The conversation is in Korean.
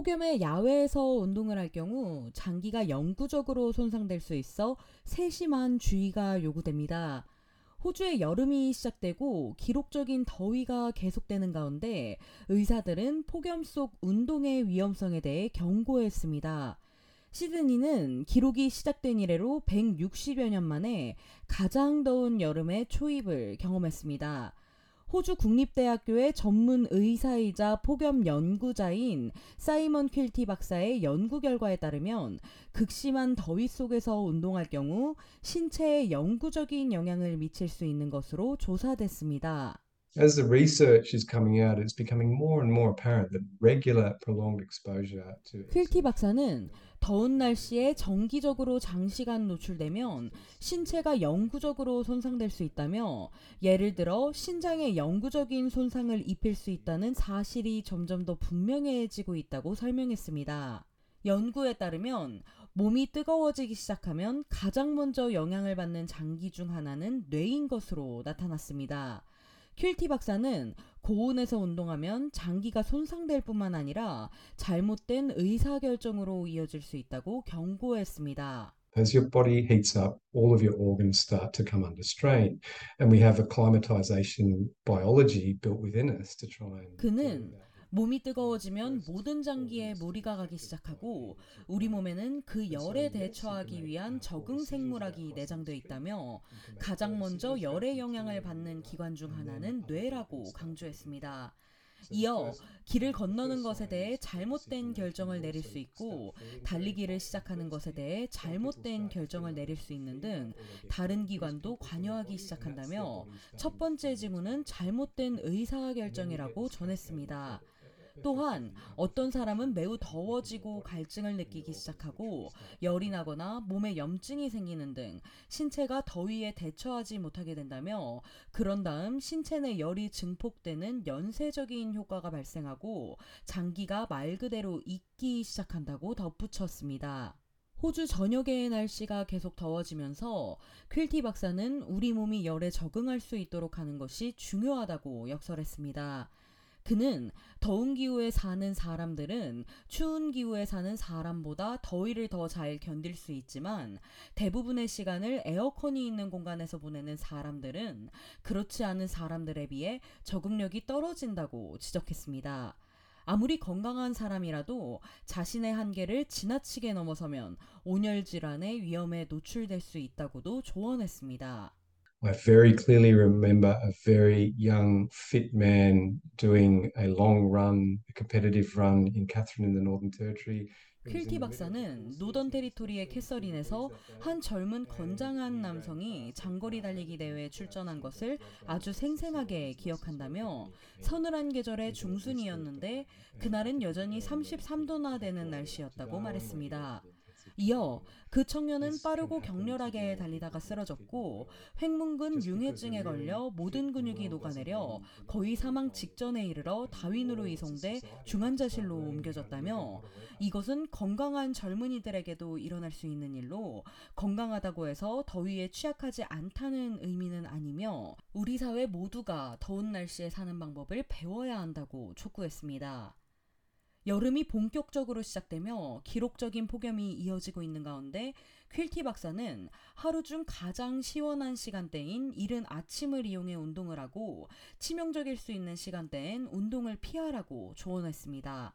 폭염에 야외에서 운동을 할 경우 장기가 영구적으로 손상될 수 있어 세심한 주의가 요구됩니다. 호주의 여름이 시작되고 기록적인 더위가 계속되는 가운데 의사들은 폭염 속 운동의 위험성에 대해 경고했습니다. 시드니는 기록이 시작된 이래로 160여 년 만에 가장 더운 여름의 초입을 경험했습니다. 호주 국립대학교의 전문 의사이자 폭염 연구자인 사이먼 퀼티 박사의 연구 결과에 따르면 극심한 더위 속에서 운동할 경우 신체에 영구적인 영향을 미칠 수 있는 것으로 조사됐습니다. As the research is coming out, it's becoming more and more apparent that regular prolonged exposure to 퀼티 박사는 더운 날씨에 정기적으로 장시간 노출되면 신체가 영구적으로 손상될 수 있다며 예를 들어 신장에 영구적인 손상을 입힐 수 있다는 사실이 점점 더 분명해지고 있다고 설명했습니다. 연구에 따르면 몸이 뜨거워지기 시작하면 가장 먼저 영향을 받는 장기 중 하나는 뇌인 것으로 나타났습니다. 퀼티 박사는 고온에서 운동하면 장기가 손상될 뿐만 아니라 잘못된 의사결정으로 이어질 수 있다고 경고했습니다. As your body heats up, all of your organs start to come under strain. And we have a climatization biology built within us to try and. 그는 몸이 뜨거워지면 모든 장기에 무리가 가기 시작하고 우리 몸에는 그 열에 대처하기 위한 적응 생물학이 내장되어 있다며 가장 먼저 열의 영향을 받는 기관 중 하나는 뇌라고 강조했습니다. 이어 길을 건너는 것에 대해 잘못된 결정을 내릴 수 있고 달리기를 시작하는 것에 대해 잘못된 결정을 내릴 수 있는 등 다른 기관도 관여하기 시작한다며 첫 번째 지문은 잘못된 의사결정이라고 전했습니다. 또한 어떤 사람은 매우 더워지고 갈증을 느끼기 시작하고 열이 나거나 몸에 염증이 생기는 등 신체가 더위에 대처하지 못하게 된다며 그런 다음 신체 내 열이 증폭되는 연쇄적인 효과가 발생하고 장기가 말 그대로 익기 시작한다고 덧붙였습니다. 호주 전역의 날씨가 계속 더워지면서 퀼티 박사는 우리 몸이 열에 적응할 수 있도록 하는 것이 중요하다고 역설했습니다. 그는 더운 기후에 사는 사람들은 추운 기후에 사는 사람보다 더위를 더 잘 견딜 수 있지만 대부분의 시간을 에어컨이 있는 공간에서 보내는 사람들은 그렇지 않은 사람들에 비해 적응력이 떨어진다고 지적했습니다. 아무리 건강한 사람이라도 자신의 한계를 지나치게 넘어서면 온열 질환의 위험에 노출될 수 있다고도 조언했습니다. I very clearly remember a very young, fit man doing a long run, a competitive run in Catherine in the Northern Territory. 퀼티 박사는 노던 테리토리의 캐서린에서 한 젊은 건장한 남성이 장거리 달리기 대회에 출전한 것을 아주 생생하게 기억한다며 서늘한 계절의 중순이었는데 그날은 여전히 33도나 되는 날씨였다고 말했습니다. 이어 그 청년은 빠르고 격렬하게 달리다가 쓰러졌고 횡문근 융해증에 걸려 모든 근육이 녹아내려 거의 사망 직전에 이르러 다윈으로 이송돼 중환자실로 옮겨졌다며 이것은 건강한 젊은이들에게도 일어날 수 있는 일로 건강하다고 해서 더위에 취약하지 않다는 의미는 아니며 우리 사회 모두가 더운 날씨에 사는 방법을 배워야 한다고 촉구했습니다. 여름이 본격적으로 시작되며 기록적인 폭염이 이어지고 있는 가운데 퀼티 박사는 하루 중 가장 시원한 시간대인 이른 아침을 이용해 운동을 하고 치명적일 수 있는 시간대엔 운동을 피하라고 조언했습니다.